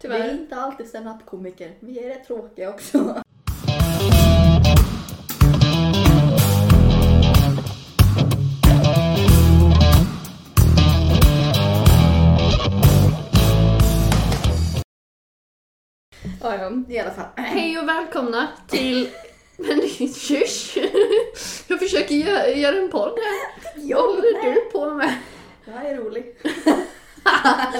Vi Tyvärr. är inte alltid stand-up-komiker. Vi är rätt tråkiga också. Ja, ja. I alla fall. Hej och välkomna till... Men kysch! Jag försöker göra, göra en podd här. Vad håller du på med? Jag är rolig.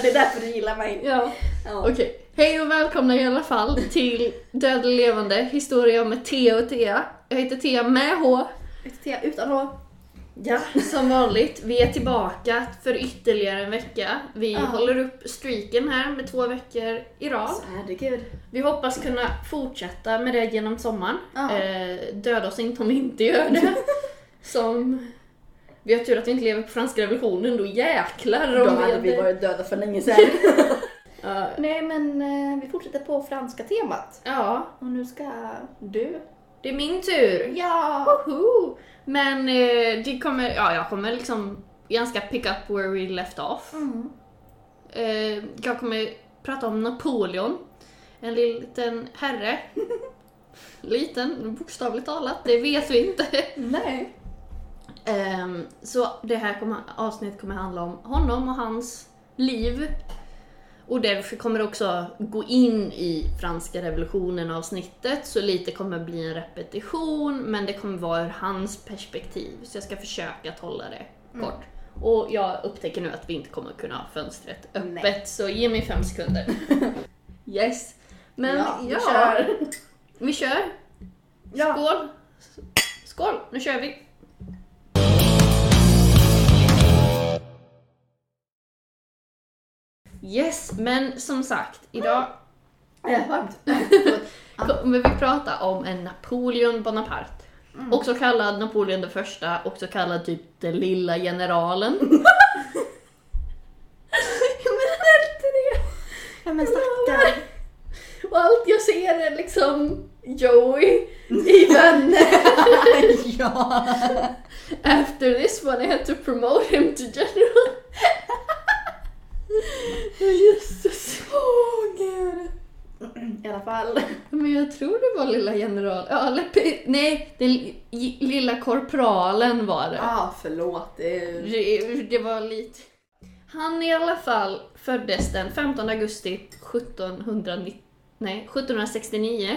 det är därför du gillar mig. Ja, Ja. okej. Hej och välkomna i alla fall till Död och levande, historia med Thea och Thea. Jag heter Thea med H. Ett te utan H. Ja, som vanligt. Vi är tillbaka för ytterligare en vecka. Vi Ja. håller upp streaken här med två veckor i rad. Alltså, herregud. Vi hoppas kunna fortsätta med det genom sommaren. Ja. Eh, döda oss inte om vi inte gör det. Som... Vi har tur att vi inte lever på franska revolutionen, då jäklar Då hade vi varit döda för länge sedan. Ja, Nej men eh, vi fortsätter på franska temat. ja, Och nu ska du. det är min tur. Ja! Woho! Men eh, det kommer, ja, jag kommer liksom ganska pick up where we left off. Mm. Eh, jag kommer prata om Napoleon. En liten herre. Liten, bokstavligt talat, det vet vi inte. Nej. Ehm, så det här kommer, avsnittet kommer handla om honom och hans liv. Och därför kommer det också gå in i franska revolutionen avsnittet, så lite kommer bli en repetition, men det kommer vara ur hans perspektiv. Så jag ska försöka att hålla det kort. Och jag upptäcker nu att vi inte kommer kunna ha fönstret öppet, Nej. så ge mig fem sekunder. yes. Men ja, ja, vi kör. vi kör. Ja. Skål! Skål, nu kör vi! Yes, men som sagt, idag Äh, kommer vi prata om en Napoleon Bonaparte. Mm. Också kallad Napoleon den första, också kallad typ den lilla generalen. men inte det! Ja men stackarn. Och allt jag ser är liksom Joey i Vänner. ja. After this one I had to promote him to general. Jösses. Åh gud. I alla fall. Men jag tror det var lilla general. Ja, eller, nej, den li- lilla korpralen var det. Ja, ah, förlåt. Det det. Det var lite... Han i alla fall föddes den 15 augusti 1790, nej, 1769.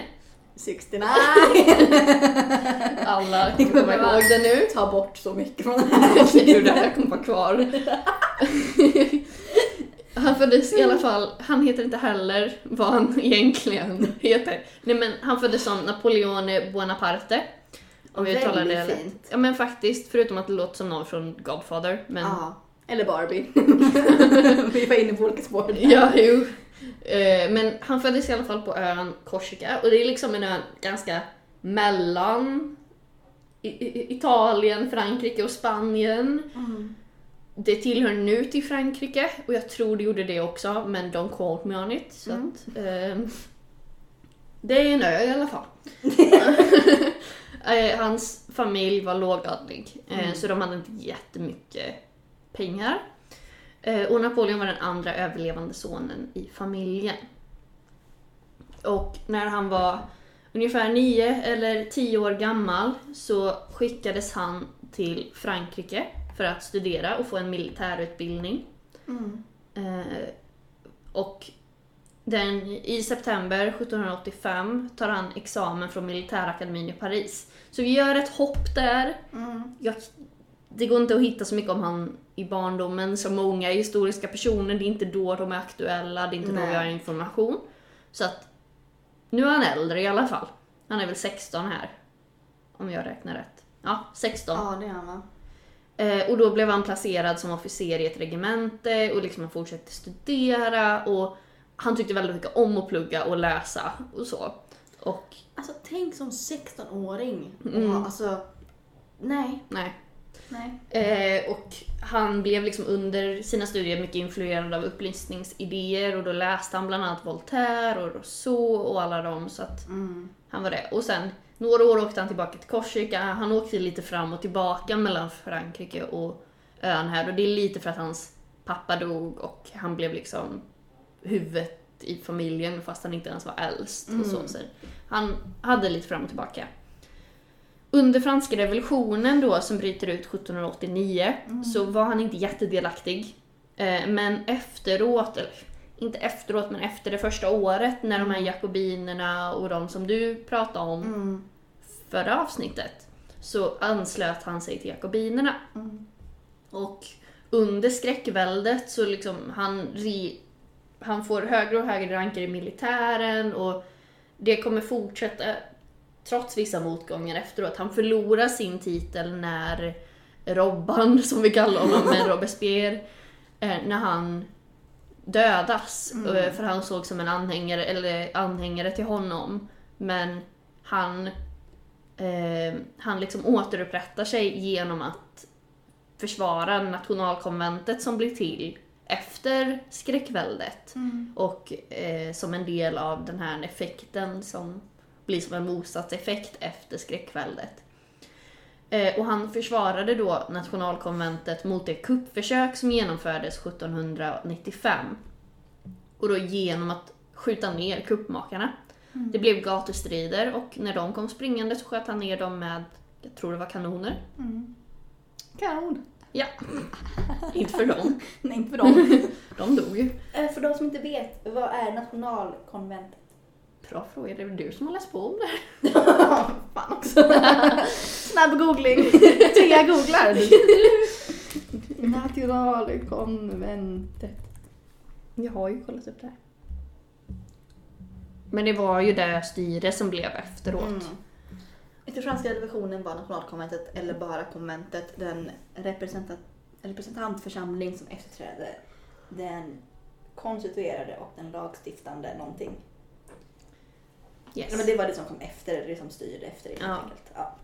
69. Alla kommer ihåg det nu. Ta bort så mycket från Jag tror det här. här kommer vara kvar. Han föddes i alla fall, han heter inte heller vad han egentligen heter. Nej men han föddes som Napoleone Bonaparte. Om vi uttalar det rätt. fint. Ja men faktiskt, förutom att det låter som någon från Godfather. Men Ja. Eller Barbie. Vi var inne på olika spår. där. Ja, jo. Eh, Men han föddes i alla fall på ön Korsika och det är liksom en ö ganska mellan Italien, Frankrike och Spanien. Mm. Det tillhör nu till Frankrike och jag tror det gjorde det också, men don't quote me on it. Så Mm. att, ehm, det är en ö i alla fall. Eh, Hans familj var lågadlig, eh, Mm. så de hade inte jättemycket pengar. Eh, Och Napoleon var den andra överlevande sonen i familjen. Och när han var ungefär nio eller tio år gammal så skickades han till Frankrike för att studera och få en militärutbildning. Mm. Eh, och den, i september 1785 tar han examen från militärakademin i Paris. Så vi gör ett hopp där. Mm. Jag, det går inte att hitta så mycket om han i barndomen, så många historiska personer, det är inte då de är aktuella, det är inte då Nej. vi har information. Så att nu är han äldre i alla fall. Han är väl 16 här. Om jag räknar rätt. Ja, 16. Ja, det är han va? Eh, och då blev han placerad som officer i ett regemente och liksom han fortsatte studera och han tyckte väldigt mycket om att plugga och läsa och så. Och Alltså tänk som 16-åring. Mm. Ja, alltså, nej. nej. Nej. Eh, och han blev liksom under sina studier mycket influerad av upplysningsidéer och då läste han bland annat Voltaire och Rousseau och alla dem så att Mm. han var det. Och sen några år åkte han tillbaka till Korsika, han åkte lite fram och tillbaka mellan Frankrike och ön här och det är lite för att hans pappa dog och han blev liksom huvudet i familjen fast han inte ens var äldst. Och så, så han hade lite fram och tillbaka. Under franska revolutionen då, som bryter ut 1789, så var han inte jättedelaktig. Eh, men efteråt, eller inte efteråt, men efter det första året när de här jakobinerna och de som du pratade om Mm. Förra avsnittet, så anslöt han sig till jakobinerna. Mm. Och under skräckväldet så liksom han, ri, han får högre och högre ranker i militären och det kommer fortsätta trots vissa motgångar efteråt. Han förlorar sin titel när Robban, som vi kallar honom, men Robespierre, eh, när han dödas. Mm. eh, För han såg som en anhängare, eller anhängare till honom. Men han, eh, han liksom återupprättar sig genom att försvara nationalkonventet som blir till efter skräckväldet. Mm. Och eh, som en del av den här effekten som blir som en motsatseffekt efter skräckväldet. Eh, och han försvarade då nationalkonventet mot det kuppförsök som genomfördes 1795. Och då genom att skjuta ner kuppmakarna. Det blev gatustrider och när de kom springande så sköt han ner dem med, jag tror det var kanoner. Mm. Kanon. Ja, inte för dem. Nej, inte för dem. De dog ju. Eh, för de som inte vet, vad är nationalkonventet? Bra fråga, det är väl du som har läst på om det. Fan också. Snabb googling. Tre googlar. Nationalkonventet. Jag har ju kollat upp det här. Men det var ju det styre som blev efteråt. Mm. Efter franska revolutionen var nationalkonventet, eller bara konventet, den representant, representantförsamling som efterträdde den konstituerade och den lagstiftande någonting. Yes. Ja, men det var det som kom efter, det som styrde efter det helt Ja. enkelt. Ja.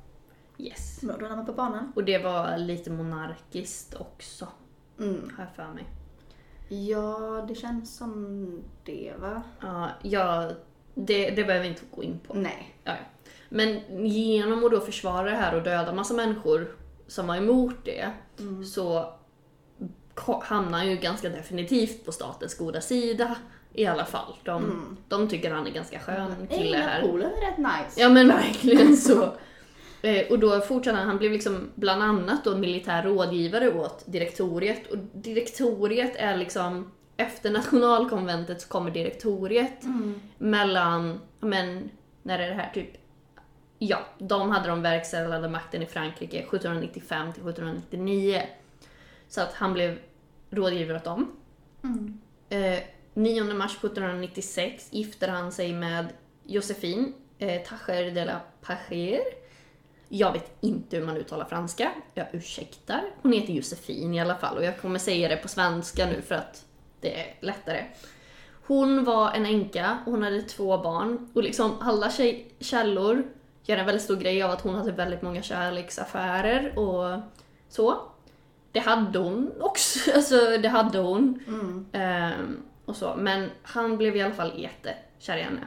yes. Då är man på banan. Och det var lite monarkiskt också, Mm. har jag för mig. Ja, det känns som det va? Ja, ja det, det behöver vi inte gå in på. Nej. Ja, ja. Men genom att då försvara det här och döda massa människor som var emot det Mm. så hamnar han ju ganska definitivt på statens goda sida i alla fall. De, Mm. de tycker han är ganska skön kille Nej, här. Napoleon är rätt nice. Ja men verkligen så. Eh, och då fortsatte han, han blev liksom bland annat då militär rådgivare åt direktoriet. Och direktoriet är liksom, efter nationalkonventet så kommer direktoriet Mm. mellan, men när är det här typ, ja, de hade de verkställande makten i Frankrike 1795 till 1799. Så att han blev rådgivare åt dem. Mm. Eh, 9 mars 1796 gifter han sig med Josephine eh, Tacher de la Pacher. Jag vet inte hur man uttalar franska, jag ursäktar. Hon heter Josefin i alla fall och jag kommer säga det på svenska nu för att det är lättare. Hon var en änka och hon hade två barn och liksom alla tjej- källor gör en väldigt stor grej av att hon hade väldigt många kärleksaffärer och så. Det hade hon också, alltså det hade hon. Mm. Ehm, och så. Men han blev i alla fall jättekär i henne.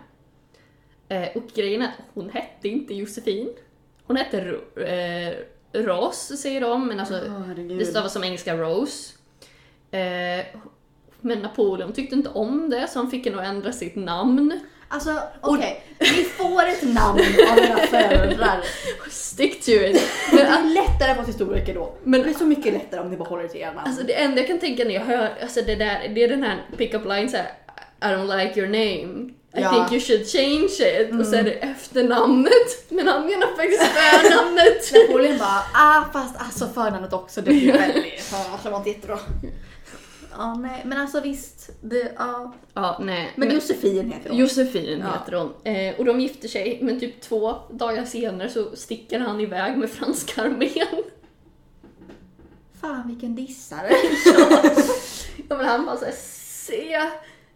Eh, och grejen är att hon hette inte Josefin. Hon hette Ro- eh, Ross, säger de, men alltså herregud. det stavas som engelska Rose. Eh, men Napoleon tyckte inte om det, så han fick henne att ändra sitt namn. Alltså, okej. Vi får ett namn av våra föräldrar. Stick to it. Men det är lättare för oss historiker då. Men- det är så mycket lättare om ni bara håller er till era namn. Alltså det enda jag kan tänka när jag hör, alltså det där, det är den här pick-up line såhär I don't like your name. I Ja. think you should change it. Och så är det efternamnet. Men han menar faktiskt förnamnet. Napoleon bara, ah fast alltså förnamnet också, det blir väldigt, ja, det var inte jättebra. Ja, nej, men alltså visst, det, ja. ja, nej. Men Josefin heter hon. Josefin Ja. heter hon. Eh, och de gifter sig, men typ två dagar senare så sticker han iväg med franska armén. Fan vilken dissare. Ja men han bara såhär, se.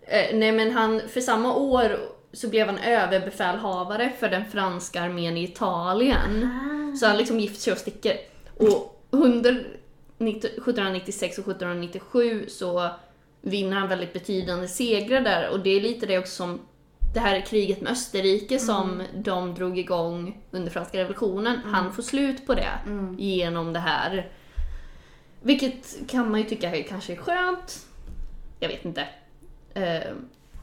Eh, nej men han, för samma år så blev han överbefälhavare för den franska armén i Italien. Så han liksom gifter sig och sticker. Och under 19- 1796 och 1797 så vinner han väldigt betydande segrar där och det är lite det också som det här kriget med Österrike som de drog igång under franska revolutionen. Han får slut på det genom det här. Vilket kan man ju tycka är kanske är skönt. Jag vet inte. Eh,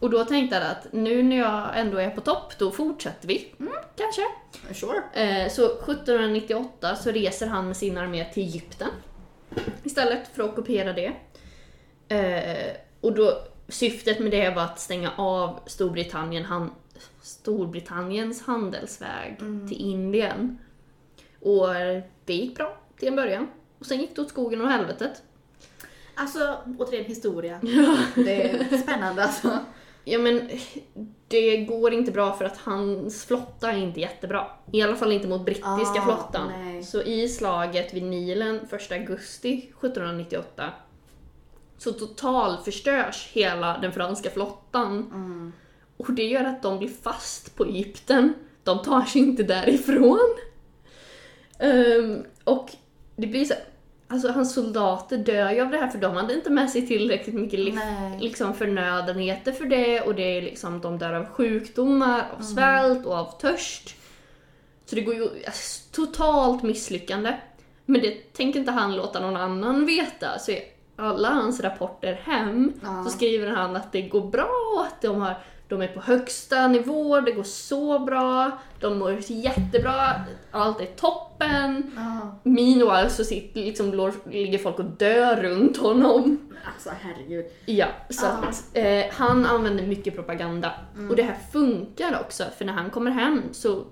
Och då tänkte jag att nu när jag ändå är på topp, då fortsätter vi. Kanske. Sure. Eh, så 1798 så reser han med sin armé till Egypten. Istället för att ockupera det. Eh, och då, syftet med det var att stänga av Storbritannien, han, Storbritanniens handelsväg till Indien. Och det gick bra till en början. Och sen gick det åt skogen och helvetet. Alltså, återigen historia. Det är spännande alltså. Ja men det går inte bra för att hans flotta är inte jättebra. I alla fall inte mot brittiska Ah, flottan. nej. Så i slaget vid Nilen 1 augusti 1798 så totalförstörs hela den franska flottan. Mm. Och det gör att de blir fast på Egypten. De tar sig inte därifrån. Ehm, och det blir så Alltså hans soldater dör ju av det här för de hade inte med sig tillräckligt mycket liv, liksom förnödenheter för det och det är liksom, de dör av sjukdomar, av svält och av törst. Så det går ju alltså, totalt misslyckande. Men det tänker inte han låta någon annan veta. Så i alla hans rapporter hem Ja. så skriver han att det går bra, att de, har, de är på högsta nivå, det går så bra, de mår jättebra, allt är toppen. Ja. Meanwhile så sitter, liksom, ligger folk och dör runt honom. Alltså herregud. Ja, så Ja. att eh, han använder mycket propaganda. Och det här funkar också, för när han kommer hem så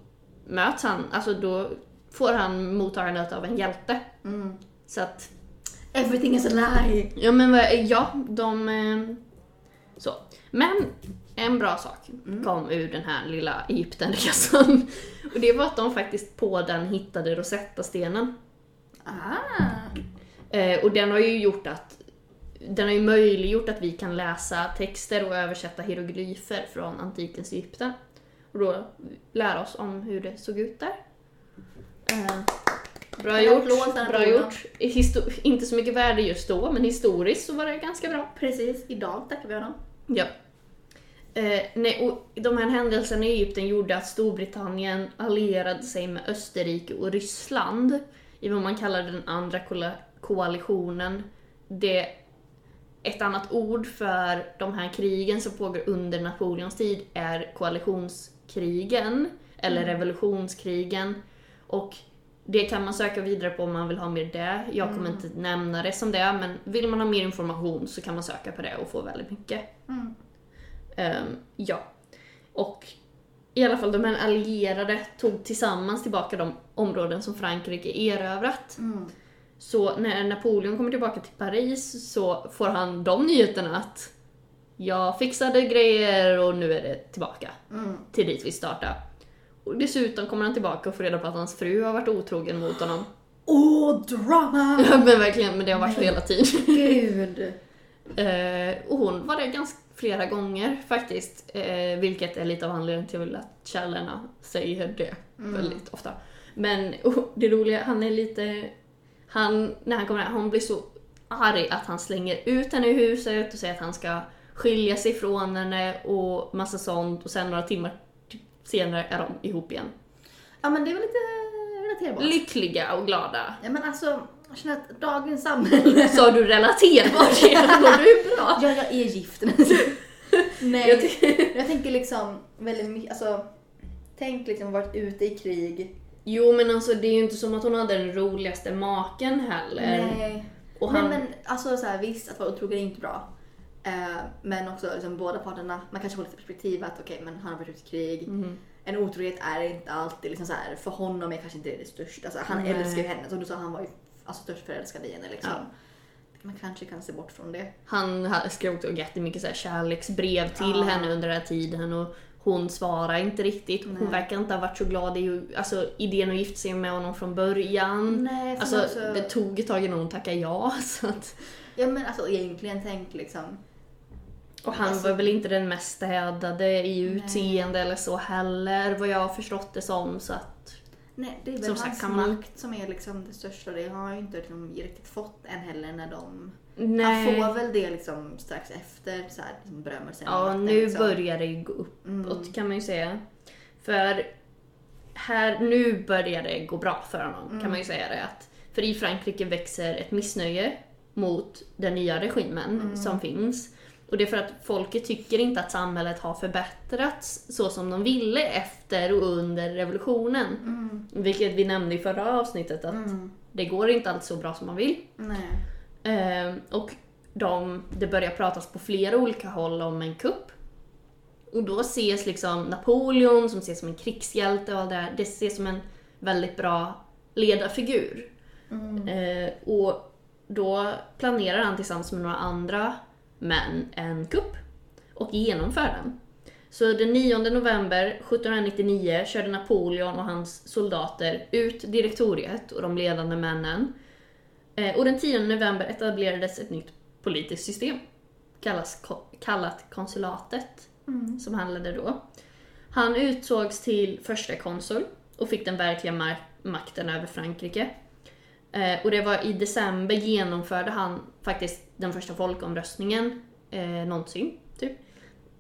möts han, alltså då får han mottagandet av en hjälte. Mm. Så att, Everything is a lie. ja men ja, de... Eh, så. Men en bra sak kom ur den här lilla Egyptenresan. Och det var att de faktiskt på den hittade Rosetta-stenen. Ah. Eh, och den har ju gjort att den har ju möjliggjort att vi kan läsa texter och översätta hieroglyfer från antikens Egypten. Och då lära oss om hur det såg ut där. Eh, bra gjort, bra gjort. Histo- inte så mycket värde just då, men historiskt så var det ganska bra. Precis, idag tackar vi honom. Ja. Eh, nej, och de här händelserna i Egypten gjorde att Storbritannien allierade sig med Österrike och Ryssland i vad man kallar den andra koalitionen. Det ett annat ord för de här krigen som pågår under Napoleons tid är koalitionskrigen, eller revolutionskrigen. Och det kan man söka vidare på om man vill ha mer det. Jag kommer inte nämna det som det, men vill man ha mer information så kan man söka på det och få väldigt mycket. Mm. Ehm, ja. Och i alla fall de här allierade tog tillsammans tillbaka de områden som Frankrike erövrat. Mm. Så när Napoleon kommer tillbaka till Paris så får han de nyheterna att jag fixade grejer och nu är det tillbaka Mm. till dit vi startade. Och dessutom kommer han tillbaka och får reda på att hans fru har varit otrogen mot honom. Åh, drama! Ja men verkligen, men det har varit hela tiden. Gud. Eh, och hon var det ganska flera gånger faktiskt. Eh, vilket är lite av anledningen till att källorna säger det väldigt ofta. Men oh, det roliga, han är lite... Han, när han kommer här, han blir så arg att han slänger ut henne i huset och säger att han ska skilja sig från henne och massa sånt och sen några timmar senare är de ihop igen. Ja men det är väl lite relaterbart. Lyckliga och glada. Ja men alltså, jag känner att dagens samhälle... Sa du relaterbart? Mår du bra? Ja, jag är gift. Nej, Jag jag, tänker liksom väldigt mycket, alltså Tänk liksom varit ute i krig. Jo men alltså det är ju inte som att hon hade den roligaste maken heller. Nej. Och han, Nej men alltså så här, visst att vara otrogen är inte bra. Eh, men också liksom, båda parterna, man kanske får lite perspektiv att okej men han har varit ute i krig. Mhm. En otrohet är inte alltid liksom så här, för honom är kanske inte det, det största. Alltså, han Nej. älskar ju henne, som du sa han var ju alltså, störst förälskad i henne liksom. Ja. Man kanske kan se bort från det. han ha- skrev också jättemycket så här kärleksbrev till Ja. henne under den här tiden och hon svarade inte riktigt. Hon Nej. verkar inte ha varit så glad i alltså, idén att gifta sig med honom från början. Nej, Alltså också, det tog ett tag innan hon tackade ja. Så att, Ja men alltså egentligen tänk liksom. och han Alltså- var väl inte den mest städade i utseende eller så heller vad jag har förstått det som. Så att, Nej, det är väl Som sagt, hans kan man- makt som är liksom det största. Det har han ju inte liksom riktigt fått än heller när de... nej. Han får väl det liksom strax efter så här, liksom berömmelsen. och Ja, makten, nu liksom. börjar det ju gå uppåt Mm. kan man ju säga. För här, nu börjar det gå bra för honom kan man ju säga det. Att, för i Frankrike växer ett missnöje mot den nya regimen som finns. Och det är för att folket tycker inte att samhället har förbättrats så som de ville efter och under revolutionen. Mm. Vilket vi nämnde i förra avsnittet att Mm. det går inte alltid så bra som man vill. Eh, och de, det börjar pratas på flera olika håll om en kupp. Och då ses liksom Napoleon, som ses som en krigshjälte och allt det här, det ses som en väldigt bra ledarfigur. Mm. Eh, och då planerar han tillsammans med några andra män en kupp och genomför den. Så den 9 november 1799 körde Napoleon och hans soldater ut direktoriet och de ledande männen. Eh, och den 10 november etablerades ett nytt politiskt system, kallas, kallat konsulatet, Mm. som han ledde då. Han utsågs till första konsul och fick den verkliga makten över Frankrike. Eh, och det var i december genomförde han faktiskt den första folkomröstningen eh, någonsin, typ.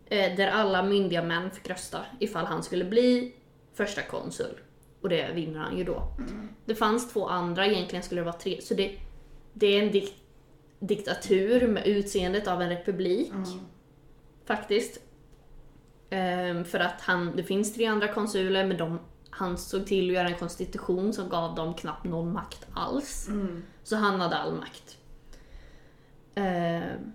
Eh, där alla myndiga män fick rösta ifall han skulle bli första konsul. Och det vinner han ju då. Mm. Det fanns två andra, egentligen skulle det vara tre. Så det, det är en dik- diktatur med utseendet av en republik Mm. faktiskt. Ehm, för att han, det finns tre andra konsuler men de, han såg till att göra en konstitution som gav dem knappt någon makt alls. Mm. Så han hade all makt. Ehm,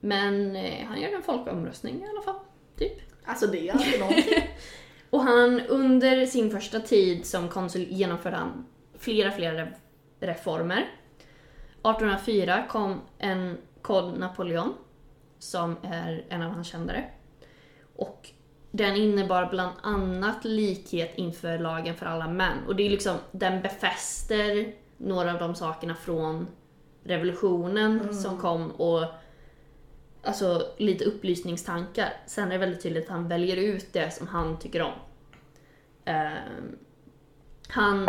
men eh, han gjorde en folkomröstning i alla fall. Typ. Alltså det är alltid någonting. Och han, under sin första tid som konsul genomförde han flera, flera re- reformer. 1804 kom en Code Napoleon, som är en av hans kändare. Och den innebar bland annat likhet inför lagen för alla män. Och det är liksom, den befäster några av de sakerna från revolutionen Mm. som kom och alltså lite upplysningstankar. Sen är det väldigt tydligt att han väljer ut det som han tycker om. Ehm, han,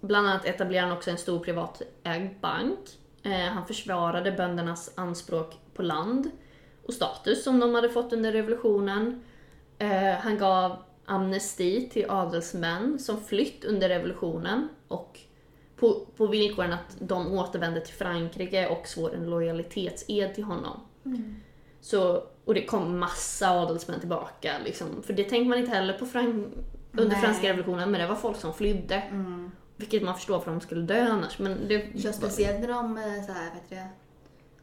bland annat etablerade han också en stor privatägd bank. Eh, han försvarade böndernas anspråk på land och status som de hade fått under revolutionen. Eh, han gav amnesti till adelsmän som flytt under revolutionen och på, på villkoren att de återvände till Frankrike och svor en lojalitetsed till honom. Mm. Så, och det kom massa adelsmän tillbaka. Liksom. För det tänkte man inte heller på fran- under Nej. franska revolutionen, men det var folk som flydde. Mm. Vilket man förstår för de skulle dö annars. Men det, Så speciellt när de så här, vet du,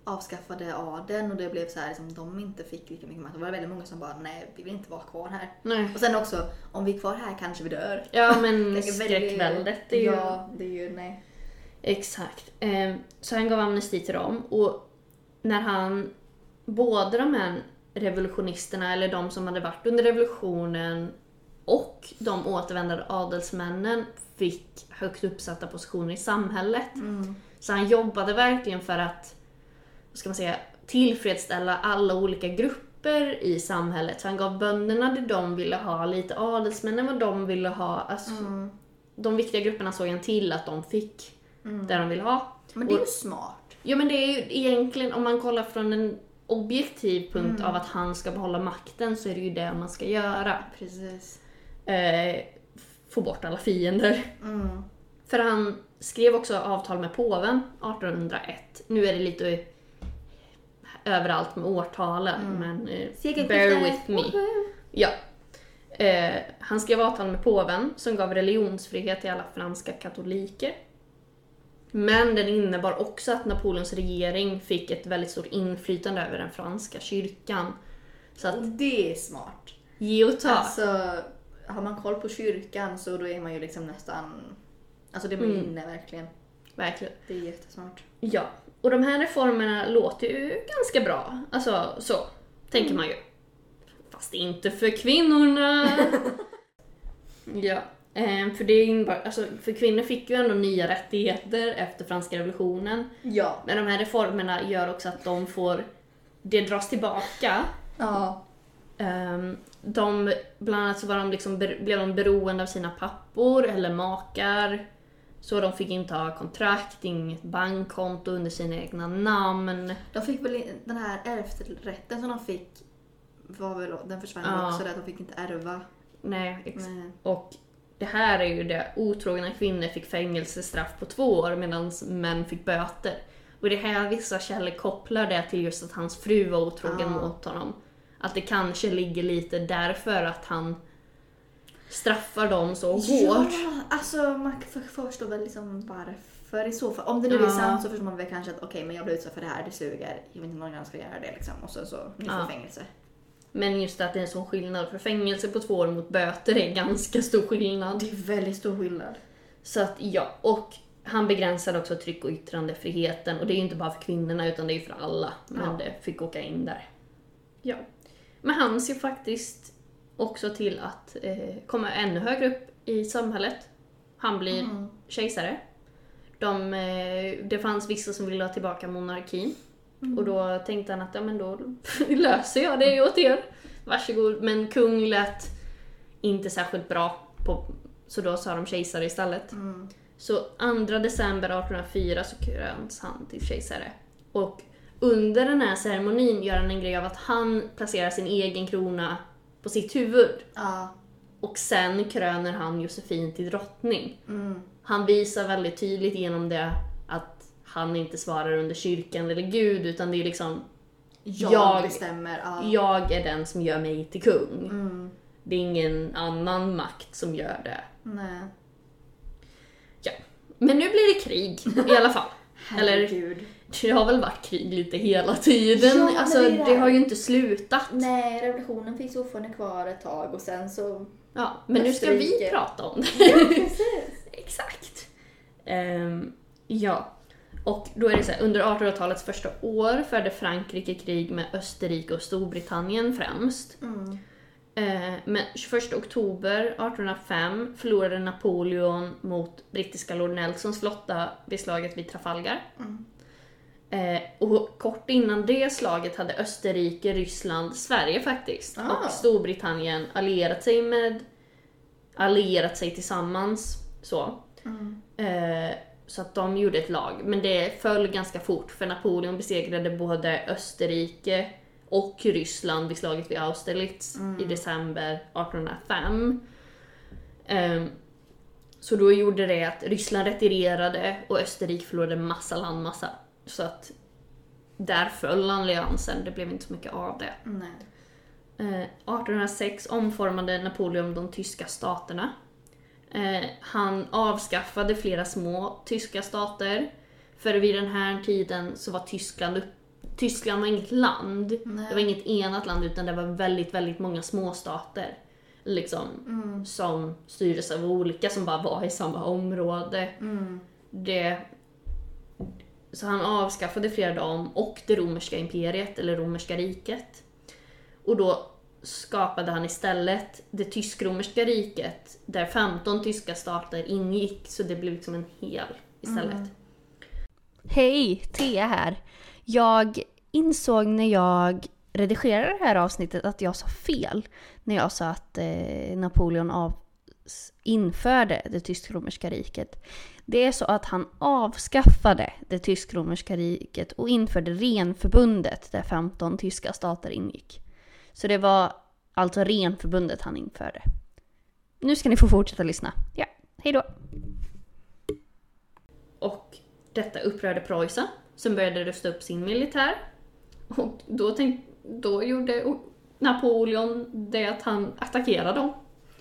avskaffade adeln och det blev så här, liksom, de inte fick lika mycket makt. Det var väldigt många som bara nej, vi vill inte vara kvar här. Nej. Och sen också, om vi är kvar här kanske vi dör. Ja men skräckväldet är ju... Ja, det är ju nej. Exakt. Eh, Så han gav amnesti till dem och när han, både de här revolutionisterna eller de som hade varit under revolutionen och de återvändande adelsmännen fick högt uppsatta positioner i samhället. Mm. Så han jobbade verkligen för att, ska man säga, tillfredsställa alla olika grupper i samhället. Så han gav bönderna det de ville ha, lite adelsmännen vad de ville ha. Alltså, Mm. De viktiga grupperna såg han till att de fick Mm. det de ville ha. Men det är ju smart. Ja men det är ju egentligen, om man kollar från en objektiv punkt Mm. av att han ska behålla makten så är det ju det man ska göra. Precis. Eh, få bort alla fiender. Mm. För han skrev också avtal med påven 1801. Nu är det lite överallt med årtalen Mm. men eh, bear with me. Ja. Eh, han skrev avtal med påven som gav religionsfrihet till alla franska katoliker. Men den innebar också att Napoleons regering fick ett väldigt stort inflytande över den franska kyrkan. Så Och att det är smart. ge och ta. Alltså, har man koll på kyrkan så då är man ju liksom nästan... Alltså det är man Mm. inne verkligen. Verkligen. Det är jättesmart. Ja. Och de här reformerna låter ju ganska bra. Alltså så, tänker man ju. Fast inte för kvinnorna. ja. Eh, för det innebar, alltså, för kvinnor fick ju ändå nya rättigheter efter franska revolutionen. Ja. Men de här reformerna gör också att de får, det dras tillbaka. Ja. Ehm, de, bland annat så var de liksom, blev de beroende av sina pappor eller makar. Så de fick inte ha kontrakt, inget bankkonto under sina egna namn. De fick väl in- den här ärfträtten som de fick, var väl, den försvann Ja. också där, de fick inte ärva. Nej, ex- Nej. Och det här är ju det, otrogna kvinnor fick fängelsestraff på två år medan män fick böter. Och det här vissa källor kopplar det till just att hans fru var otrogen Ja. mot honom. Att det kanske ligger lite därför att han straffar dem så hårt. Ja, alltså man för- förstår väl liksom varför i så fall. Om det nu är Ja. sant så förstår man väl kanske att okej men jag blev utsatt för det här, det suger. Jag vet inte om någon annan ska göra det liksom. Och så, så ni får Ja. fängelse. Men just att det är en sån skillnad, för fängelse på två år mot böter är ganska stor skillnad. Det är väldigt stor skillnad. Så att ja, och han begränsade också tryck och yttrandefriheten och det är ju inte bara för kvinnorna utan det är ju för alla. Men Ja. det fick åka in där. Ja. Men han ser faktiskt också till att eh, komma ännu högre upp i samhället. Han blir Mm. kejsare. De, eh, det fanns vissa som ville ha tillbaka monarkin. Mm. Och då tänkte han att ja, men då löser jag det åt er. Varsågod. Men kung lät inte särskilt bra, på, så då sa de kejsare istället. Mm. Så 2 december 1804 så kröns han till kejsare. Och under den här ceremonin gör han en grej av att han placerar sin egen krona på sitt huvud. Ja. Och sen kröner han Josefin till drottning. Mm. Han visar väldigt tydligt genom det att han inte svarar under kyrkan eller Gud utan det är liksom Jag, Jag- bestämmer. Ja. jag är den som gör mig till kung. Mm. Det är ingen annan makt som gör det. Nej. Men nu blir det krig i alla fall. Eller Herregud. Det har väl varit krig lite hela tiden. Ja, alltså, det det, har ju inte slutat. Nej, revolutionen finns fortfarande kvar ett tag och sen så... Ja, men nu ska vi prata om det. Ja, precis. Exakt. Ehm, ja. Och då är det så här, under 1800-talets första år förde Frankrike krig med Österrike och Storbritannien främst. Mm. Eh, men 21 oktober 1805 förlorade Napoleon mot brittiska Lord Nelsons flotta vid slaget vid Trafalgar. Mm. Eh, och kort innan det slaget hade Österrike, Ryssland, Sverige faktiskt Ah. och Storbritannien allierat sig med allierat sig tillsammans så. Mm. Eh, så att de gjorde ett lag. Men det föll ganska fort för Napoleon besegrade både Österrike och Ryssland vid slaget vid Austerlitz Mm. i december 1805. Ehm, så då gjorde det att Ryssland retirerade och Österrike förlorade massa landmassa. Så att där föll alliansen, det blev inte så mycket av det. Nej. Eh, 1806 omformade Napoleon de tyska staterna. Eh, han avskaffade flera små tyska stater. För vid den här tiden så var Tyskland Tyskland var inget land. Nej. Det var inget enat land utan det var väldigt, väldigt många småstater. Liksom, Mm. som styrdes av olika som bara var i samma område. Mm. Det, så han avskaffade flera av dem och det romerska imperiet, eller romerska riket. Och då skapade han istället det tysk-romerska riket där 15 tyska stater ingick, så det blev liksom en hel istället. Mm. Hej, Thea här. Jag insåg när jag redigerade det här avsnittet att jag sa fel när jag sa att eh, Napoleon av, införde det tysk-romerska riket. Det är så att han avskaffade det tysk-romerska riket och införde renförbundet där 15 tyska stater ingick. Så det var alltså renförbundet han införde. Nu ska ni få fortsätta lyssna. Ja, hej då! Och detta upprörde Preussen som började rusta upp sin militär. Och då, tänk, då gjorde Napoleon det att han attackerade dem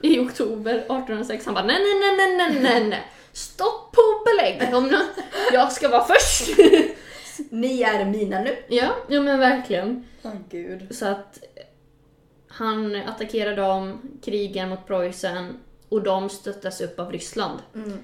i oktober 1806. Han bara nej, nej, nej, nej, nej, nej, nej. Stopp på belägg! Om jag- Jag ska vara först! Ni är mina nu. ja, ja men verkligen. Åh gud. Så att han attackerar dem, krigar mot Preussen och de stöttas upp av Ryssland. Mm.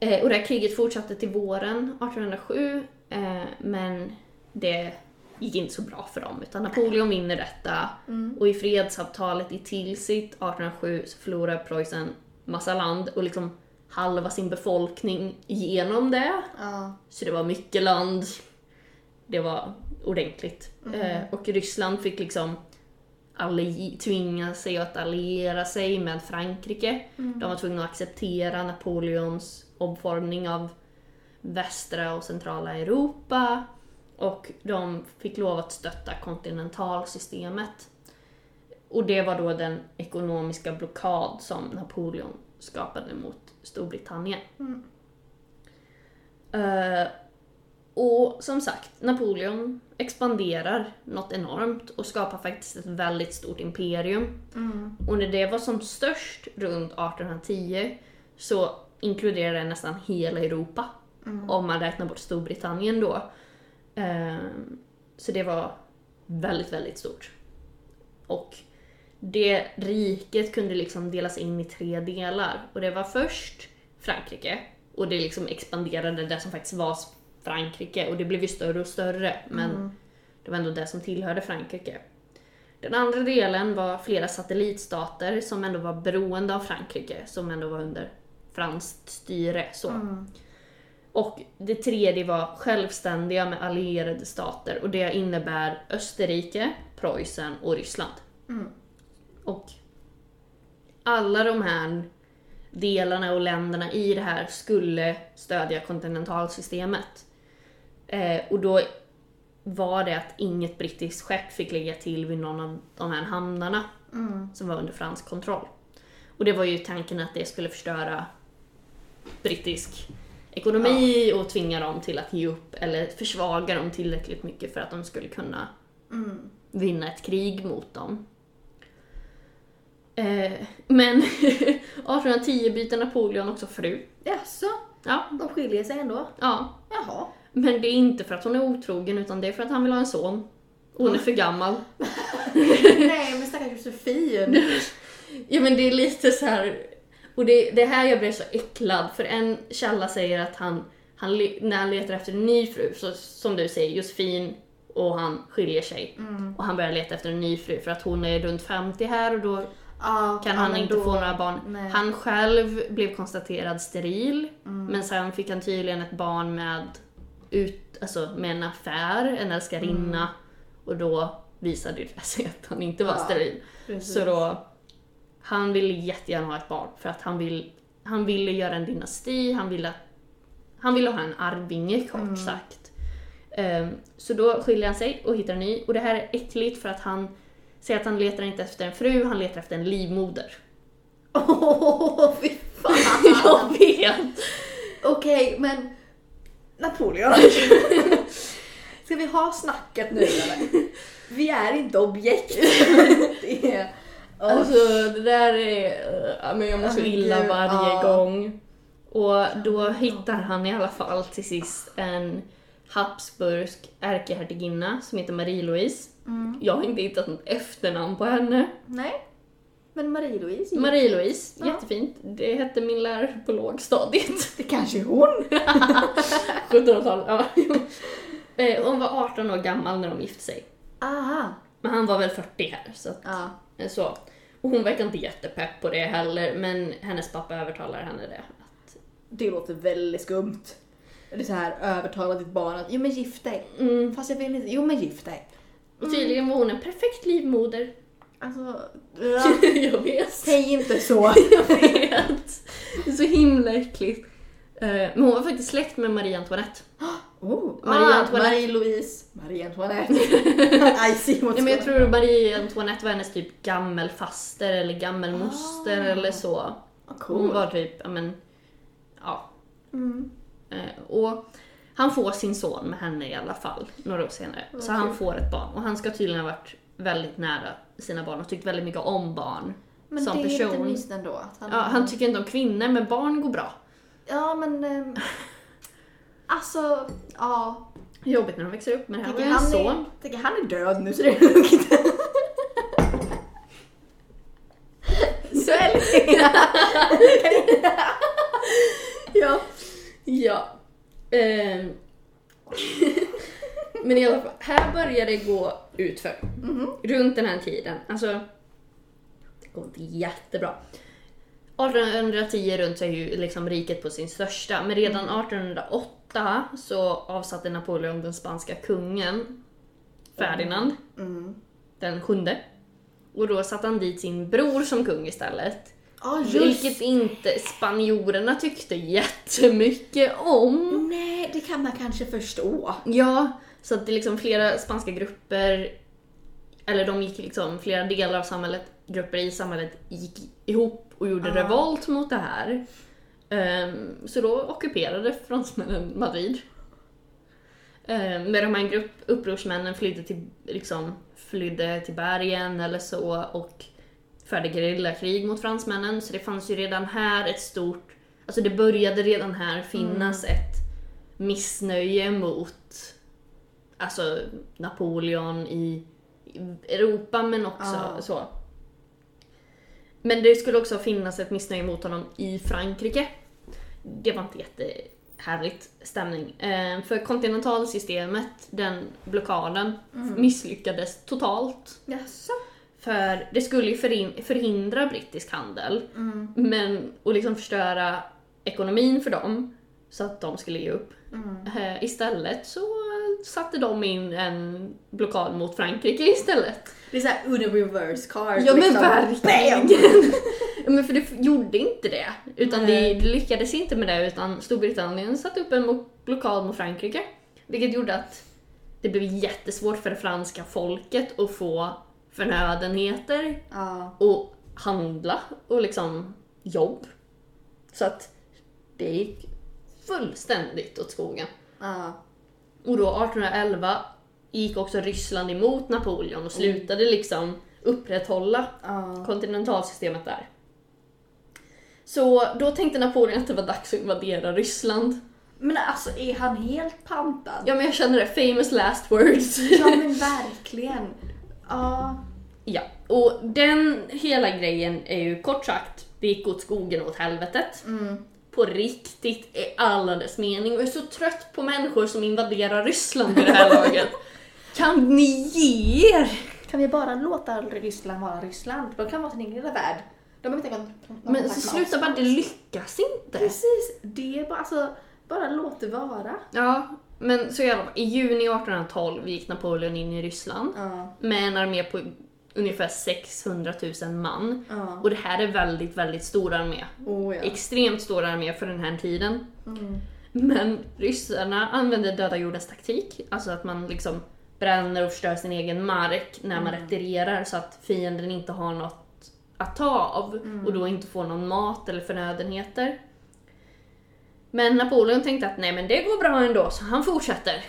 Eh, och det här kriget fortsatte till våren 1807 eh, men det gick inte så bra för dem utan Napoleon vinner detta Mm. och i fredsavtalet i Tilsit 1807 så förlorar Preussen massa land och liksom halva sin befolkning genom det. Ja. Så det var mycket land. Det var ordentligt. Mm. Eh, och Ryssland fick liksom alli- tvinga sig att alliera sig med Frankrike. Mm. De var tvungna att acceptera Napoleons omformning av västra och centrala Europa. Och de fick lov att stötta kontinentalsystemet. Och det var då den ekonomiska blockad som Napoleon skapade mot Storbritannien. Mm. Eh, Och som sagt, Napoleon expanderar något enormt och skapar faktiskt ett väldigt stort imperium. Mm. Och när det var som störst runt 1810 så inkluderar det nästan hela Europa. Mm. Om man räknar bort Storbritannien då. Ehm, Så det var väldigt, väldigt stort. Och det riket kunde liksom delas in i tre delar. Och det var först Frankrike. Och det liksom expanderade det som faktiskt var Frankrike. Och det blev ju större och större. Men Mm. det var ändå det som tillhörde Frankrike. Den andra delen var flera satellitstater som ändå var beroende av Frankrike. Som ändå var under franskt styre. Så. Mm. Och det tredje var självständiga med allierade stater och det innebär Österrike, Preussen och Ryssland. Mm. Och alla de här delarna och länderna i det här skulle stödja kontinentalsystemet. Eh, och då var det att inget brittiskt skepp fick lägga till vid någon av de här hamnarna Mm. som var under fransk kontroll. Och det var ju tanken att det skulle förstöra brittisk ekonomi och tvinga dem till att ge upp eller försvaga dem tillräckligt mycket för att de skulle kunna Mm. vinna ett krig mot dem. Eh, men 1810 byter Napoleon också fru. Jaså? Ja, De skiljer sig ändå? ja. Jaha. Men det är inte för att hon är otrogen utan det är för att han vill ha en son. Hon är för gammal. Nej men stackars Josefin. Ja men det är lite så här. Och det, det här jag blev så äcklad för en källa säger att han, han när han letar efter en ny fru, så, som du säger, Josefin och han skiljer sig. Mm. Och han börjar leta efter en ny fru för att hon är runt 50 här och då Ah, kan han inte då- få några barn. Nej. Han själv blev konstaterad steril Mm. men sen fick han tydligen ett barn med, ut, alltså med en affär, en älskarinna och då visade det sig att han inte var Ja, steril. Precis. Så då, han ville jättegärna ha ett barn för att han, vill, han ville göra en dynasti, han ville, han ville ha en arvinge kort Mm. sagt. Ehm, så då skiljer han sig och hittar en ny och det här är äckligt för att han säger att han letar inte efter en fru, han letar efter en livmoder. Åh, fy fan! Jag vet! Okej, men Napoleon. Ska vi ha snacket nu eller? Vi är inte objekt. Det är... Alltså det där är, men jag Oh, illa varje ja. gång. Och då hittar han i alla fall till sist en Habsburgsk ärkehertiginna som heter Marie-Louise. Mm. Jag har inte hittat något efternamn på henne. Nej. Men Marie-Louise? Marie-Louise, Ja. jättefint. Det hette min lärare på lågstadiet. Det kanske är hon? 1700-talet. Ja. Eh, Hon var 18 år gammal när de gifte sig. Aha. Men han var väl 40 här. Så, att, Ja. eh, så. Och hon verkar inte jättepepp på det heller, men hennes pappa övertalar henne det. Att, Det låter väldigt skumt. Det är så här övertala ditt barn att jo men gift dig. mm, Fast jag vill inte. Jo men gift dig. Och tydligen var hon en perfekt livmoder. Alltså, jag vet. säg inte så. Jag vet. Det är så himla äckligt. Eh, Men hon var faktiskt släkt med Marie Antoinette. Oh, Marie ah, Antoinette. Marie-Louise. Marie-Antoinette. I see what's Ja, men jag tror Marie Antoinette var hennes typ gammelfaster eller gammelmoster Ah. eller så. Hon Cool. var typ, ja men, ja. Mm. Eh, Och han får sin son med henne i alla fall, några år senare. Så Vad han får ett barn. Och han ska tydligen ha varit väldigt nära sina barn och tyckt väldigt mycket om barn. Men som det är lite person. mysigt ändå. Att han, Ja, han tycker inte om kvinnor, men barn går bra. Ja men... ehm, alltså, ja. Jobbigt när de växer upp, men här var Tänker ju en han, son. är, tänker han är död nu så det är lugnt. Så det. Ja. Ja. Ehm. Men i alla fall, här börjar det gå utför. Mhm. Runt den här tiden. Alltså, det går inte jättebra. 1810 runt så är ju liksom riket på sin största, men redan 1808 så avsatte Napoleon den spanska kungen Ferdinand Mm. den sjunde. Och då satte han dit sin bror som kung istället. Ja Vilket inte spanjorerna tyckte jättemycket om. Nej, det kan man kanske förstå. Ja, så att det liksom flera spanska grupper, eller de gick liksom, flera delar av samhället, grupper i samhället gick ihop och gjorde Ja. revolt mot det här. Ehm, så då ockuperade fransmännen Madrid. Eh, med de här grupp, upprorsmännen flydde till, liksom, flydde till bergen eller så och förde gerillakrig mot fransmännen. Så det fanns ju redan här ett stort, alltså det började redan här finnas ett missnöje mot alltså Napoleon i Europa men också Ja. så. Men det skulle också finnas ett missnöje mot honom i Frankrike. Det var inte jättehärligt stämning. Eh, för kontinentalsystemet, den blockaden, misslyckades totalt. Jaså? För det skulle ju förhin- förhindra brittisk handel, Mm. men och liksom förstöra ekonomin för dem så att de skulle ge upp. Mm. Eh, istället så satte de in en blockad mot Frankrike istället. Det är såhär Uno reverse cars. Ja men liksom. verkligen! Men för det gjorde inte det. Utan det, lyckades inte med det utan Storbritannien satte upp en blockad mot Frankrike. Vilket gjorde att det blev jättesvårt för det franska folket att få förnödenheter Ja. och handla och liksom jobb. Så att det gick fullständigt åt skogen. Ja. Och då 1811 gick också Ryssland emot Napoleon och slutade liksom upprätthålla Ja. kontinentalsystemet där. Så då tänkte Napoleon att det var dags att invadera Ryssland. Men alltså är han helt pantad? Ja men jag känner det, famous last words. Ja men verkligen. Ja. Ja, och den hela grejen är ju kort sagt, det gick åt skogen åt helvetet. Mm. På riktigt i alla dess mening. Och jag är så trött på människor som invaderar Ryssland i det här laget. Kan ni ge er? Kan vi bara låta Ryssland vara Ryssland? De kan vara sin egen lilla värld. De inte någon någon Men sluta bara, det lyckas inte. Precis, det är bara, alltså, bara låt det vara. Ja, men så alla fall, i juni 1812 gick Napoleon in i Ryssland. Ja, med en armé på ungefär 600 000 man. ja. Och det här är väldigt, väldigt stor armé. Oh, ja. Extremt stor armé för den här tiden. Mm. Men ryssarna använder döda jordens taktik, alltså att man liksom bränner och förstör sin egen mark när man retirerar så att fienden inte har något att ta av och då inte får någon mat eller förnödenheter. Men Napoleon tänkte att nej men det går bra ändå, så han fortsätter.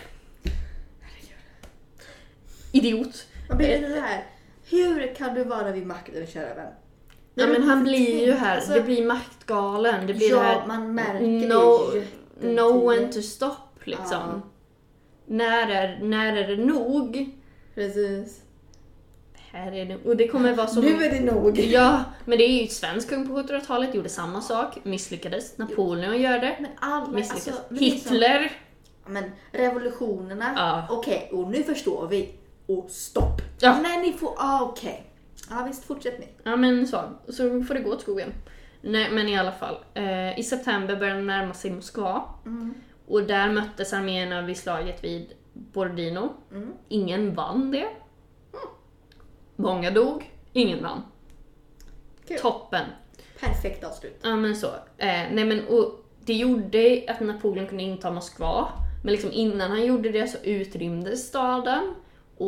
Idiot. Man blir lite såhär, hur kan du vara vid makten, kära vän? Ja men han blir ju här, Alltså, det blir maktgalen, det blir ja, det här man märker no, det no when to stop liksom. Ja. När, är, när är det nog? Precis. Här är det, och det kommer vara som... Nu är det nog. Ja, men det är ju svensk kung på 1700-talet, gjorde samma sak, misslyckades. Napoleon gör det, Men alla, misslyckades. alltså, men liksom- Hitler, Men revolutionerna, Ja. okej, och nu förstår vi. Och stopp. Ja. Nej, ni får, ah, okej. Ja visst, fortsätt ni. ja men så, så får det gå åt skogen. Nej men i alla fall, eh, i september började de närma sig Moskva. Mm. Och där möttes arméerna vid slaget vid Borodino. Mm. Ingen vann det. Många dog, ingen vann. Kul. Toppen. Perfekt avslut. Ja men så. Eh, nej men och det gjorde att Napoleon kunde inta Moskva. Men liksom innan han gjorde det så utrymdes staden.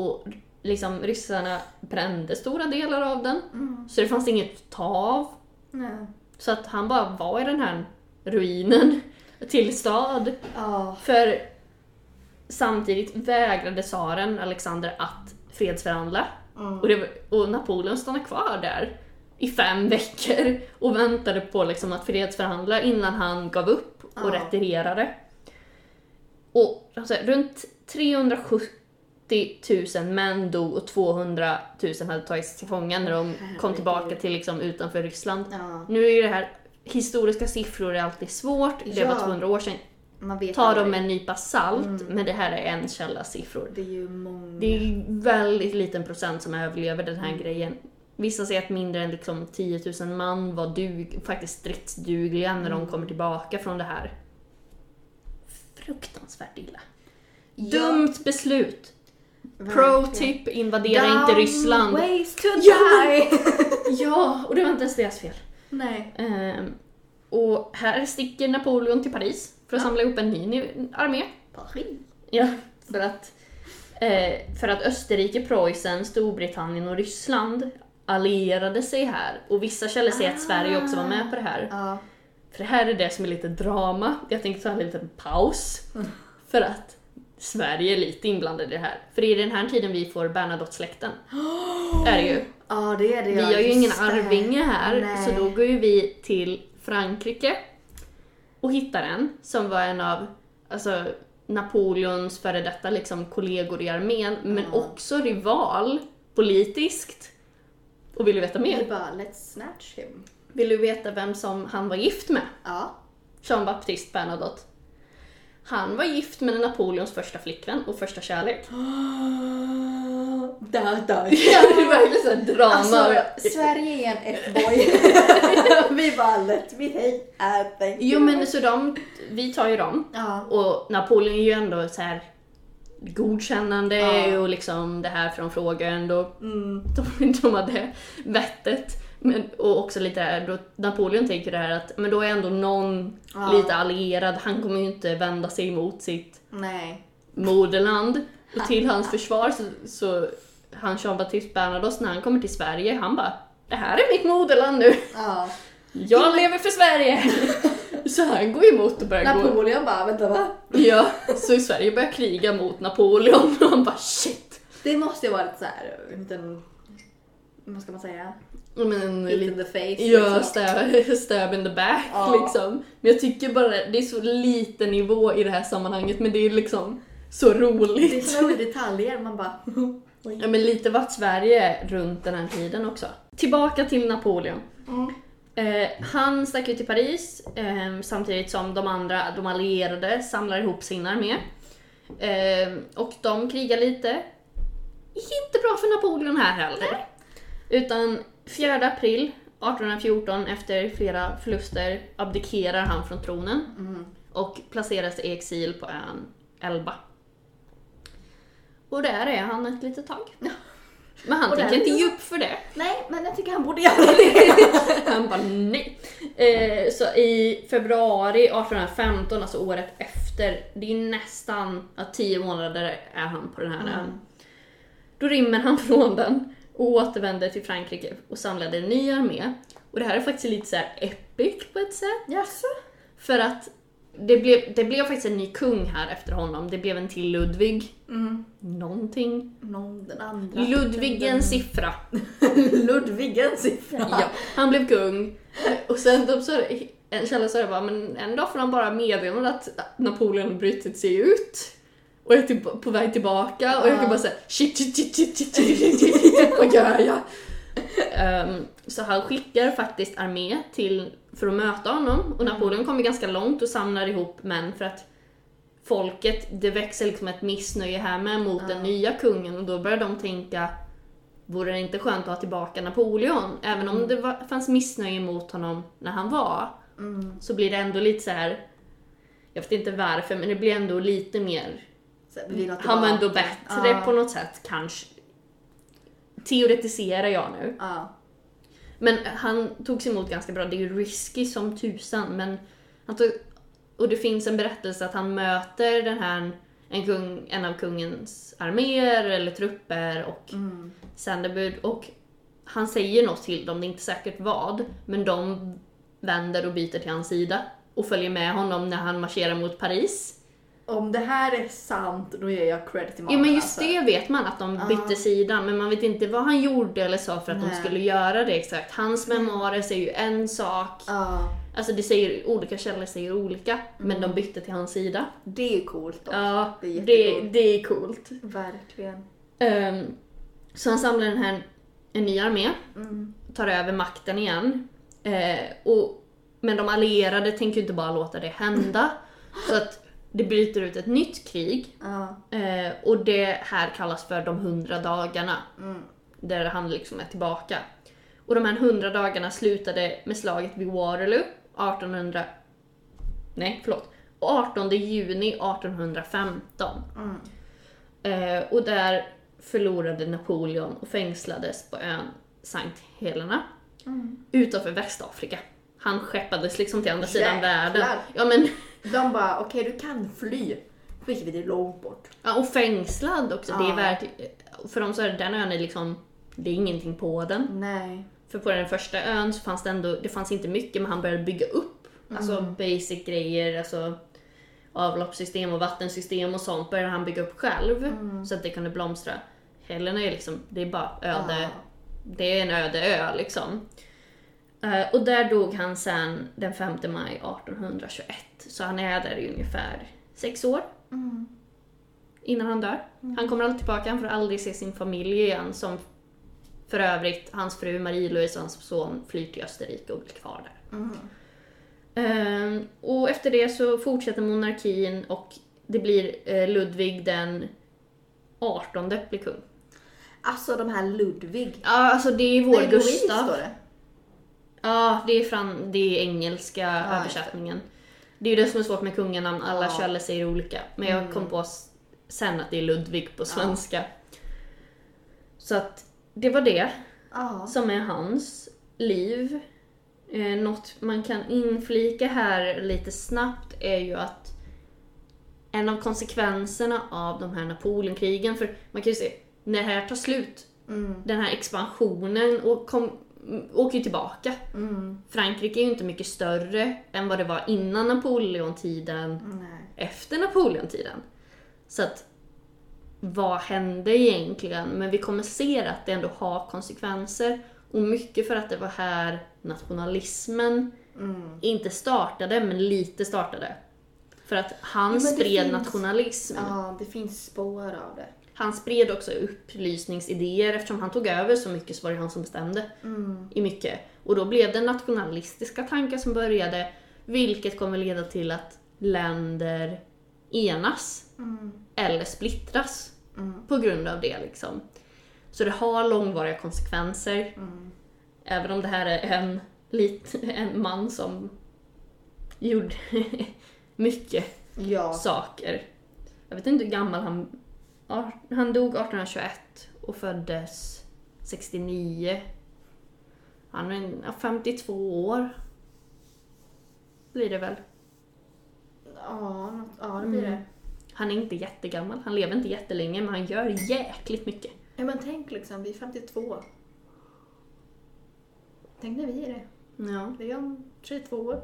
Och liksom ryssarna brände stora delar av den. Mm. Så det fanns inget att ta av. Nej. Så att han bara var i den här ruinen till stad. Ja. För samtidigt vägrade tsaren Alexander att fredsförhandla. Mm. Och, var- och Napoleon stannade kvar där i fem veckor och väntade på liksom att fredsförhandla innan han gav upp och Ja. retirerade. Och alltså, runt 370 000 män dog och 200 000 hade tagits till fånga när de kom tillbaka till liksom utanför Ryssland. ja. Nu är det här, historiska siffror är alltid svårt, det Ja. var 200 år sedan. Ta dem med en nypa salt, Mm. men det här är en källas siffror. Det är ju många. Det är väldigt liten procent som överlever den här Mm. grejen. Vissa säger att mindre än liksom 10 000 man var dug, faktiskt stridsdugliga när de Mm. kommer tillbaka från det här. Fruktansvärt illa. Ja, Dumt beslut! Pro tip, invadera inte Dumb Ryssland. ways to Ja. die! Ja, och det var inte ens deras fel. Nej. Ehm, och här sticker Napoleon till Paris för att Ja. samla ihop en ny armé. Paris. Ja, för att, eh, för att Österrike, Preussen, Storbritannien och Ryssland allierade sig här. Och vissa källor säger att Sverige också var med på det här. Ja. För det här är det som är lite drama. Jag tänkte ta en liten paus. För att Sverige lite inblandad i det här. För det är den här tiden vi får Bernadotte-släkten. Är det ju. Ja, det är det. Vi har ju ingen arvinge här, Nej. så då går ju vi till Frankrike och hittar en som var en av alltså, Napoleons före detta liksom, kollegor i armén, men Ja. också rival politiskt. Och vill du veta Vi mer? bara, let's snatch him. Vill du veta vem som han var gift med? Ja. Jean-Baptiste Bernadotte. Han var gift med Napoleons första flickvän och första kärlek. Da, da. Ja, det är verkligen såhär drama. Alltså, Sverige är en F-boy. vi bara, let me take a thank Jo men så de, vi tar ju dem. Ja. Och Napoleon är ju ändå så här godkännande Ja. och liksom det här från frågan ändå. Mm. De, de hade vettet. Men, och också lite då Napoleon tänker det här att men då är ändå någon Ja. lite allierad, han kommer ju inte vända sig emot sitt Nej. moderland. Och till hans försvar så, så han Jean-Baptiste Bernadotte när han kommer till Sverige, han bara Det här är mitt moderland nu, Ja. jag lever för Sverige! så han går emot och börjar gå... Napoleon bara, vänta va? Ja, så Sverige börjar kriga mot Napoleon och han bara shit! Det måste ju vara lite såhär, en liten, vad ska man säga? Men, Hit in the face. ja, liksom. stab, stab in the back Ja. liksom. Men jag tycker bara det är så liten nivå i det här sammanhanget men det är liksom så Det är roligt. såna detaljer, man bara, Ja men lite vart Sverige runt den här tiden också. Tillbaka till Napoleon. Mm. Eh, han stack ut till Paris eh, samtidigt som de andra, de allierade, samlar ihop sin armé. Eh, och de krigar lite. Inte bra för Napoleon här heller. Utan 4 april 1814, efter flera förluster, abdikerar han från tronen Mm. och placeras i exil på ön Elba. Och där är han ett litet tag. Men han Och tänker inte ge upp för det. Nej, men jag tycker han borde göra det. Han bara nej. Eh, så i februari 1815, alltså året efter, det är nästan ja, tio månader är han på den här ön. Mm. Då rymmer han från den och återvänder till Frankrike och samlade en ny armé. Och det här är faktiskt lite så epic på ett sätt. Jaså? För att det blev, det blev faktiskt en ny kung här efter honom. Det blev en till Ludvig. Mm. Någonting. Någon, den andra. Ludvigens siffra. Ludvigens siffra. Ja, han blev kung. Och sen de sa, en källa sa det bara, men en dag får han bara meddelande att Napoleon brutit sig ut. Och är till, på väg tillbaka och jag kan bara säga shit, shit, shit, shit, shit, shit, shit, shit, vad gör jag? Ehm, så han skickar faktiskt armé till, för att möta honom och Napoleon kommer ganska långt och samlar ihop män för att folket, det växer liksom ett missnöje här med mot Ja. den nya kungen och då börjar de tänka Vore det inte skönt att ha tillbaka Napoleon? Även om det var, fanns missnöje mot honom när han var, Mm. så blir det ändå lite så här. Jag vet inte varför, men det blir ändå lite mer... Han var ändå bättre Ja. på något sätt, kanske. Teoretiserar jag nu. Ja. Men han togs emot ganska bra. Det är ju risky som tusan, men han tog, Och det finns en berättelse att han möter den här, en, kung, en av kungens arméer eller trupper och Mm. sändebud och han säger något till dem, det är inte säkert vad, men de vänder och byter till hans sida och följer med honom när han marscherar mot Paris. Om det här är sant, då ger jag credit till Ja mannen. men just alltså. det vet man, att de Ja. bytte sida, men man vet inte vad han gjorde eller sa för att de Nej. skulle göra det exakt. Hans memoarer säger ju en sak, Ja, alltså det säger, olika källor säger olika, men Mm. de bytte till hans sida. det är coolt då. Ja, Det är det, jättecoolt. det är coolt. Verkligen. Ehm, så han samlar den här, en ny armé, Mm. tar över makten igen. Eh, och, men de allierade tänker ju inte bara låta det hända. Så att det bryter ut ett nytt krig. Eh, och det här kallas för de hundra dagarna. Mm. Där han liksom är tillbaka. Och de här hundra dagarna slutade med slaget vid Waterloo 1800... Nej, förlåt. 18 juni 1815. Mm. Eh, och där förlorade Napoleon och fängslades på ön Sankt Helena Mm. utanför Västafrika. Han skeppades liksom till andra sidan Jäklar. världen. Ja, men, De bara, okej du kan fly. Skickar vi dig långt bort. ja, och fängslad också. Det är Ja. värt, för dem så är den ön är liksom, det är ingenting på den. Nej. För på den första ön så fanns det ändå, det fanns inte mycket men han började bygga upp alltså Mm. basic grejer, alltså avloppssystem och vattensystem och sånt började han bygga upp själv så att det kunde blomstra. Helena är liksom, det är bara öde, Ja. det är en öde ö liksom. Eh, och där dog han sen den 5 maj 1821. Så han är där i ungefär sex år Mm. innan han dör. Han kommer aldrig tillbaka, han får aldrig se sin familj igen som för övrigt, hans fru Marie-Louise och hans son flyr till Österrike och blir kvar där. Mm. Ehm, och efter det så fortsätter monarkin och det blir eh, Ludvig den 18 blir kung. Alltså de här Ludvig. Ja, alltså det är vår Nej, Louise Gustav. står det. Ja, det är, fran, det är engelska Ja, översättningen. Det är ju det som är svårt med kunganamn, alla Ja. källor säger olika. Men jag Mm. kom på s- sen att det är Ludvig på svenska. Så att det var det Ja. som är hans liv. Eh, något man kan inflika här lite snabbt är ju att en av konsekvenserna av de här Napoleonkrigen, för man kan ju se, när det här tar slut, Mm. den här expansionen och kom, åker ju tillbaka. Mm. Frankrike är ju inte mycket större än vad det var innan Napoleontiden, Nej. efter Napoleontiden. Så att, vad hände egentligen? Men vi kommer se att det ändå har konsekvenser. Och mycket för att det var här nationalismen Mm. inte startade, men lite startade. För att han Ja, spred finns- nationalism. Ja, det finns spår av det. Han spred också upplysningsidéer eftersom han tog över så mycket så var det han som bestämde Mm. i mycket. Och då blev det nationalistiska tankar som började, vilket kommer leda till att länder enas Mm. eller splittras Mm. på grund av det. Liksom. Så det har långvariga konsekvenser, Mm. även om det här är en, lit, en man som gjorde mycket Ja. saker. Jag vet inte hur gammal han... Han dog 1821 och föddes 69. Han är en- ja, 52 år. Blir det väl. Ja, ja det blir Mm. det. Han är inte jättegammal, han lever inte jättelänge men han gör jäkligt mycket. Ja, men tänk liksom, vi är 52. Tänk när vi är det. Ja. Vi är om 32 år.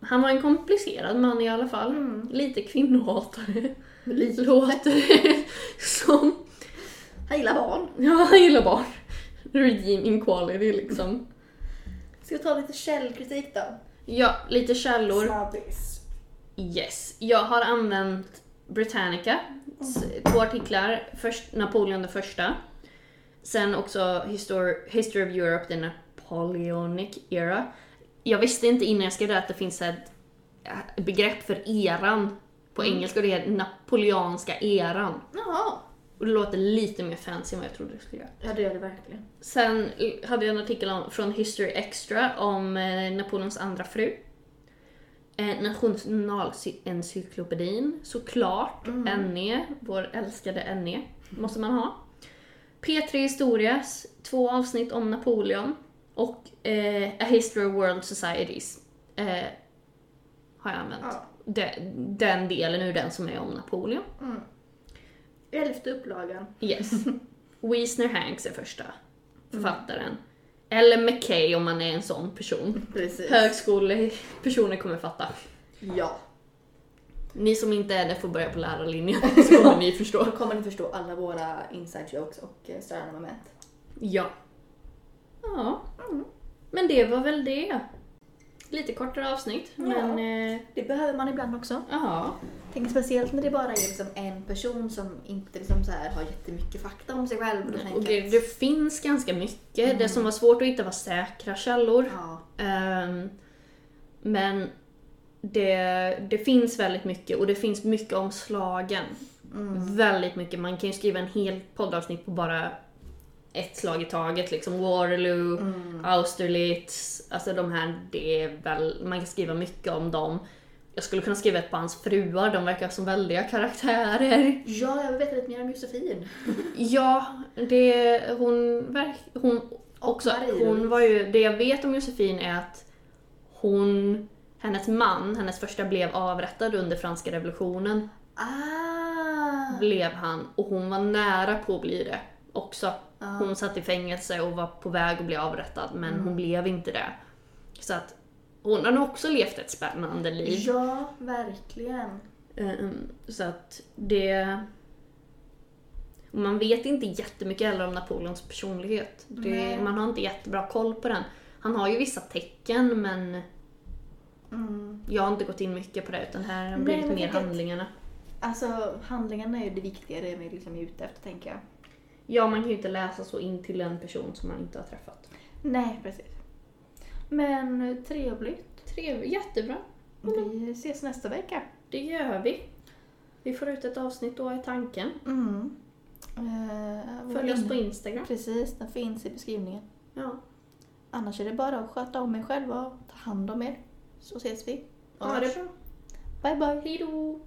Han var en komplicerad man i alla fall. Mm. Lite kvinnohatare. Lite. Låter det som. Han gillar barn. Ja, han gillar barn. Redeeming quality liksom. Ska vi ta lite källkritik då? Ja, lite källor. Snabbis. Yes. Jag har använt Britannica, s- två artiklar. Först Napoleon den första. Sen också Histor- History of Europe, the Napoleonic era. Jag visste inte innan jag skrev det att det finns ett äh, begrepp för eran på engelska och det är napoleanska eran. Jaha. Och det låter lite mer fancy än vad jag trodde det skulle göra. Ja, det gör det verkligen. Sen hade jag en artikel om, från History Extra om eh, Napoleons andra fru. Eh, Nationalencyklopedin, såklart. NE, vår älskade NE, måste man ha. P3 Historias, två avsnitt om Napoleon. Och eh, A History of World Societies eh, har jag använt. Ja. Den, den delen ur den som är om Napoleon. Mm. Elfte upplagan. Yes. Wiesner Hanks är första författaren. Eller McKay om man är en sån person. Precis. Högskolepersoner kommer fatta. Ja. Ni som inte är det får börja på lärarlinjen så kommer ni förstå. Då kommer ni förstå alla våra inside jokes och eh, störande moment. Ja. Ja. Men det var väl det. Lite kortare avsnitt, Ja. men... eh, Det behöver man ibland också. Ja. Tänk speciellt när det bara är liksom en person som inte liksom så här har jättemycket fakta om sig själv. Då Och det, det finns ganska mycket. Det som var svårt att hitta var säkra källor. Ja. Ehm, men det, det finns väldigt mycket och det finns mycket om slagen. Mm. Väldigt mycket. Man kan ju skriva en hel poddavsnitt på bara ett slag i taget. Liksom Waterloo, Mm. Austerlitz, alltså de här, det är väl, man kan skriva mycket om dem. Jag skulle kunna skriva ett på hans fruar, de verkar som väldiga karaktärer. Ja, jag vill veta lite mer om Josefin. Ja, det, hon, verk, hon också, hon var ju, det jag vet om Josefin är att hon, hennes man, hennes första blev avrättad under franska revolutionen. Ah! Blev han, och hon var nära på att bli det också. Hon satt i fängelse och var på väg att bli avrättad men hon blev inte det. Så att hon har nog också levt ett spännande liv. Ja, verkligen. Ehm, Så att det... och Man vet inte jättemycket heller om Napoleons personlighet. Det, man har inte jättebra koll på den. Han har ju vissa tecken men Mm. jag har inte gått in mycket på det utan här har blivit mer handlingarna. Alltså handlingarna är ju det viktiga, det är vi liksom ute efter tänker jag. Ja, man kan ju inte läsa så in till en person som man inte har träffat. Nej, precis. Men trevligt. Trevligt, jättebra. Vi ses nästa vecka. Det gör vi. Vi får ut ett avsnitt då i tanken. Mm. Eh, Följ oss in- på Instagram. Precis, den finns i beskrivningen. Ja. Annars är det bara att sköta om er själva och ta hand om er. Så ses vi. Ha det bra. Bye bye. Hej då!